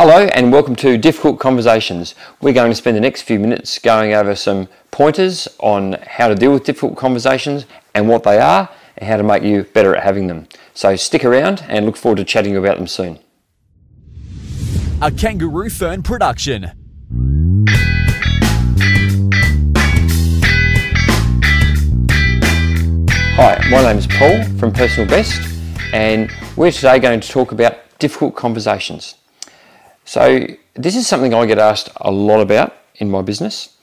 Hello and welcome to Difficult Conversations. We're going to spend the next few minutes going over some pointers on how to deal with difficult conversations and what they are and how to make you better at having them. So stick around and look forward to chatting about them soon. A Kangaroo Fern production. Hi, my name is Paul from Personal Best and we're today going to talk about difficult conversations. So, this is something I get asked a lot about in my business.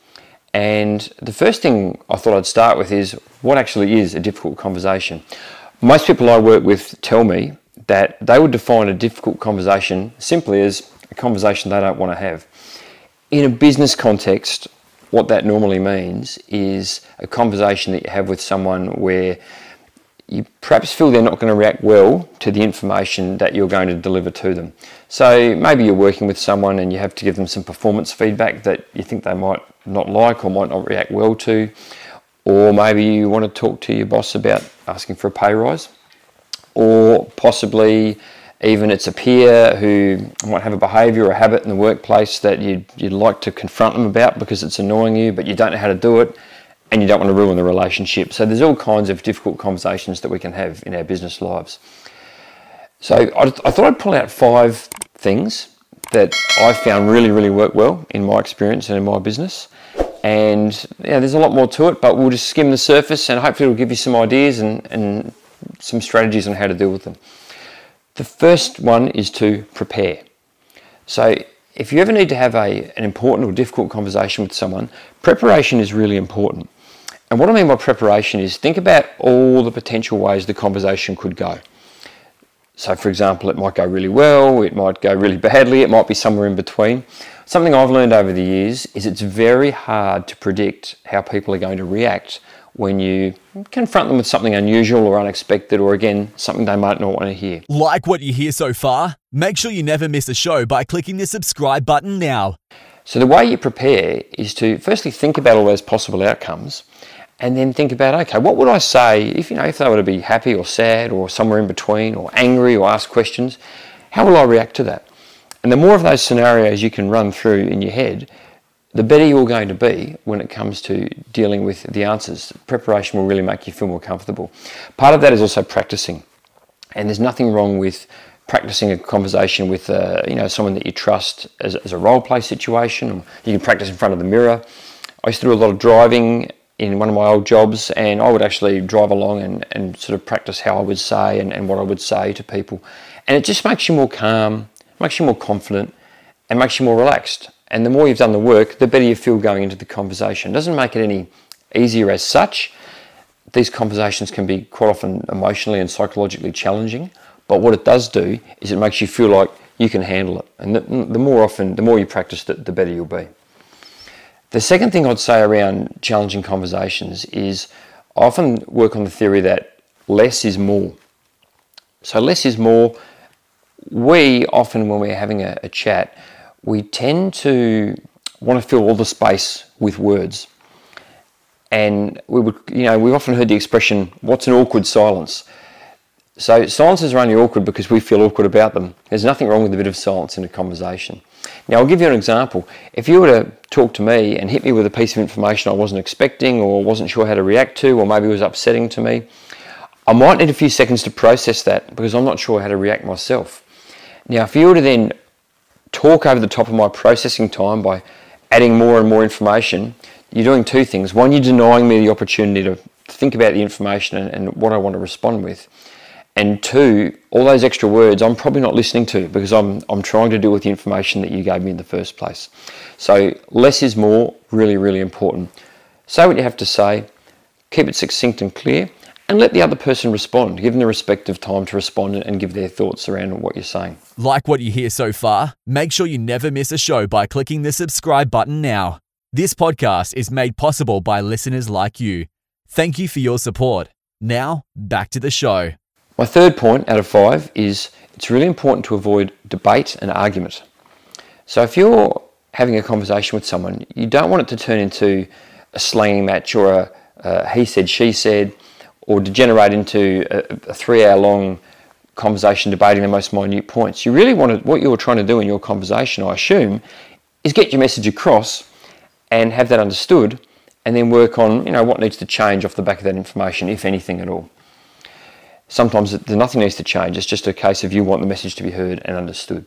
And the first thing I thought I'd start with is what actually is a difficult conversation? Most people I work with tell me that they would define a difficult conversation simply as a conversation they don't want to have. In a business context, what that normally means is a conversation that you have with someone where you perhaps feel they're not going to react well to the information that you're going to deliver to them. So maybe you're working with someone and you have to give them some performance feedback that you think they might not like or might not react well to. Or maybe you want to talk to your boss about asking for a pay rise. Or possibly even it's a peer who might have a behaviour or a habit in the workplace that you'd, you'd like to confront them about because it's annoying you, but you don't know how to do it and you don't want to ruin the relationship. So there's all kinds of difficult conversations that we can have in our business lives. So I, I thought I'd pull out five things that I found really, really work well in my experience and in my business. And yeah, there's a lot more to it, but we'll just skim the surface and hopefully it'll give you some ideas and, and some strategies on how to deal with them. The first one is to prepare. So if you ever need to have a, an important or difficult conversation with someone, preparation is really important. And what I mean by preparation is think about all the potential ways the conversation could go. So, for example, it might go really well, it might go really badly, it might be somewhere in between. Something I've learned over the years is it's very hard to predict how people are going to react when you confront them with something unusual or unexpected, or again, something they might not want to hear. Like what you hear so far? Make sure you never miss a show by clicking the subscribe button now. So, the way you prepare is to firstly think about all those possible outcomes and then think about okay what would i say if you know if they were to be happy or sad or somewhere in between or angry or ask questions how will i react to that? And the more of those scenarios you can run through in your head the better you're going to be when it comes to dealing with the answers. Preparation will really make you feel more comfortable. Part of that is also practicing. And there's nothing wrong with practicing a conversation with uh, you know someone that you trust as, as a role play situation. You can practice in front of the mirror. I used to do a lot of driving in one of my old jobs, and I would actually drive along and, and sort of practice how I would say and, and what I would say to people. And it just makes you more calm, makes you more confident, and makes you more relaxed. And the more you've done the work, the better you feel going into the conversation. It doesn't make it any easier as such. These conversations can be quite often emotionally and psychologically challenging, but what it does do is it makes you feel like you can handle it. And the, the more often, the more you practice it, the better you'll be. The second thing I'd say around challenging conversations is I often work on the theory that less is more. So, less is more. We often, when we're having a, a chat, we tend to want to fill all the space with words. And we would, you know, we've often heard the expression, what's an awkward silence? So silences are only awkward because we feel awkward about them. There's nothing wrong with a bit of silence in a conversation. Now, I'll give you an example. If you were to talk to me and hit me with a piece of information I wasn't expecting or wasn't sure how to react to, or maybe was upsetting to me, I might need a few seconds to process that because I'm not sure how to react myself. Now, if you were to then talk over the top of my processing time by adding more and more information, you're doing two things. One, you're denying me the opportunity to think about the information and, and what I want to respond with. And two, all those extra words I'm probably not listening to because I'm, I'm trying to deal with the information that you gave me in the first place. So less is more, really, really important. Say what you have to say, keep it succinct and clear, and let the other person respond. Give them the respective time to respond and give their thoughts around what you're saying. Like what you hear so far? Make sure you never miss a show by clicking the subscribe button now. This podcast is made possible by listeners like you. Thank you for your support. Now, back to the show. My third point out of five is it's really important to avoid debate and argument. So if you're having a conversation with someone, you don't want it to turn into a slanging match or a, a he said, she said, or degenerate into a, a three hour long conversation debating the most minute points. You really want to, what you're trying to do in your conversation, I assume, is get your message across and have that understood and then work on, you know, what needs to change off the back of that information, if anything at all. Sometimes nothing needs to change. It's just a case of you want the message to be heard and understood.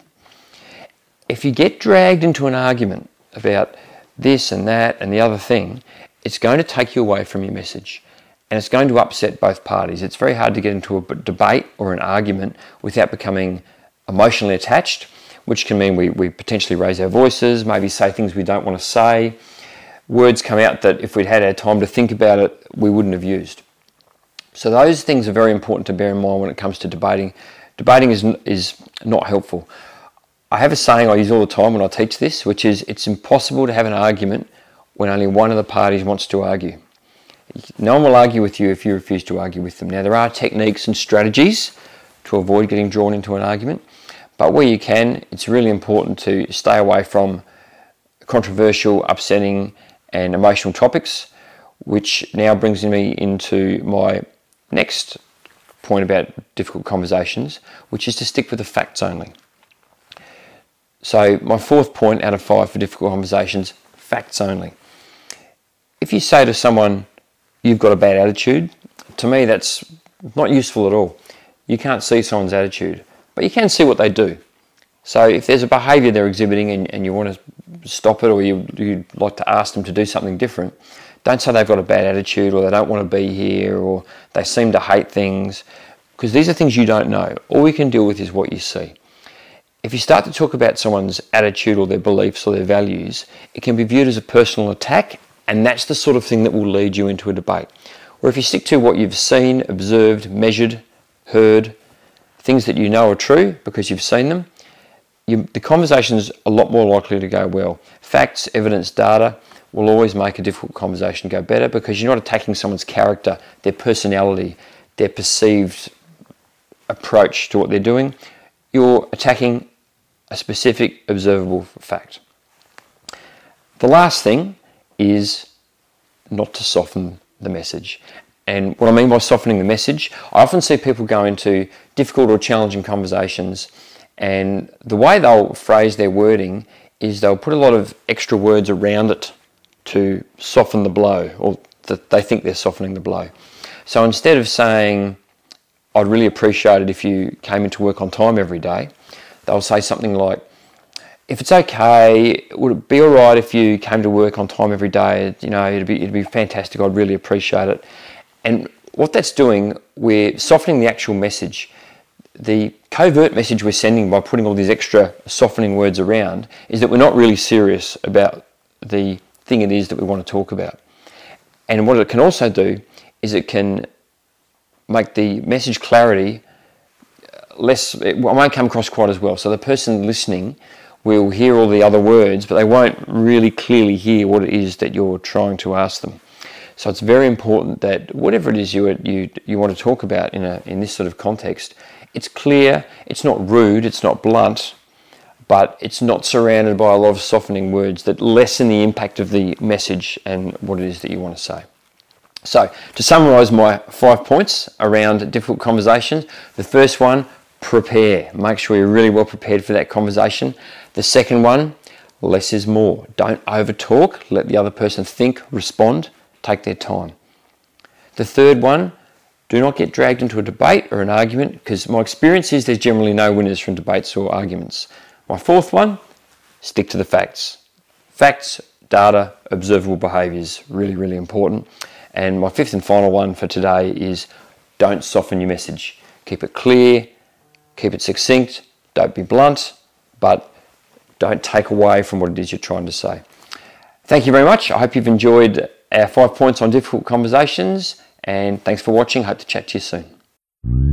If you get dragged into an argument about this and that and the other thing, it's going to take you away from your message and it's going to upset both parties. It's very hard to get into a debate or an argument without becoming emotionally attached, which can mean we, we potentially raise our voices, maybe say things we don't want to say. Words come out that if we'd had our time to think about it, we wouldn't have used. So those things are very important to bear in mind when it comes to debating. Debating is, is not helpful. I have a saying I use all the time when I teach this, which is it's impossible to have an argument when only one of the parties wants to argue. No one will argue with you if you refuse to argue with them. Now, there are techniques and strategies to avoid getting drawn into an argument, but where you can, it's really important to stay away from controversial, upsetting, and emotional topics, which now brings me into my next point about difficult conversations, which is to stick with the facts only. So, my fourth point out of five for difficult conversations facts only. If you say to someone, you've got a bad attitude, to me that's not useful at all. You can't see someone's attitude, but you can see what they do. So if there's a behaviour they're exhibiting and, and you want to stop it or you, you'd like to ask them to do something different, don't say they've got a bad attitude or they don't want to be here or they seem to hate things because these are things you don't know. All we can deal with is what you see. If you start to talk about someone's attitude or their beliefs or their values, it can be viewed as a personal attack and that's the sort of thing that will lead you into a debate. Or if you stick to what you've seen, observed, measured, heard, things that you know are true because you've seen them, you, the conversation's a lot more likely to go well. Facts, evidence, data will always make a difficult conversation go better because you're not attacking someone's character, their personality, their perceived approach to what they're doing. You're attacking a specific observable fact. The last thing is not to soften the message. And what I mean by softening the message, I often see people go into difficult or challenging conversations, and the way they'll phrase their wording is they'll put a lot of extra words around it to soften the blow, or that they think they're softening the blow. So instead of saying, I'd really appreciate it if you came into work on time every day, they'll say something like, if it's okay, would it be all right if you came to work on time every day? You know, it'd be it'd be fantastic. I'd really appreciate it. And what that's doing, we're softening the actual message. The covert message we're sending by putting all these extra softening words around is that we're not really serious about the thing it is that we want to talk about. And what it can also do is it can make the message clarity uh, less, it won't come across quite as well. So the person listening will hear all the other words, but they won't really clearly hear what it is that you're trying to ask them. So it's very important that whatever it is you you you want to talk about in a in this sort of context, it's clear, it's not rude, it's not blunt, but it's not surrounded by a lot of softening words that lessen the impact of the message and what it is that you want to say. So, to summarize my five points around difficult conversations, the first one, prepare. Make sure you're really well prepared for that conversation. The second one, less is more. Don't over talk. Let the other person think, respond, take their time. The third one, do not get dragged into a debate or an argument because my experience is there's generally no winners from debates or arguments. My fourth one, stick to the facts. Facts, data, observable behaviours, really, really important. And my fifth and final one for today is don't soften your message. Keep it clear, keep it succinct, don't be blunt, but don't take away from what it is you're trying to say. Thank you very much. I hope you've enjoyed our five points on difficult conversations, And thanks for watching. Hope to chat to you soon.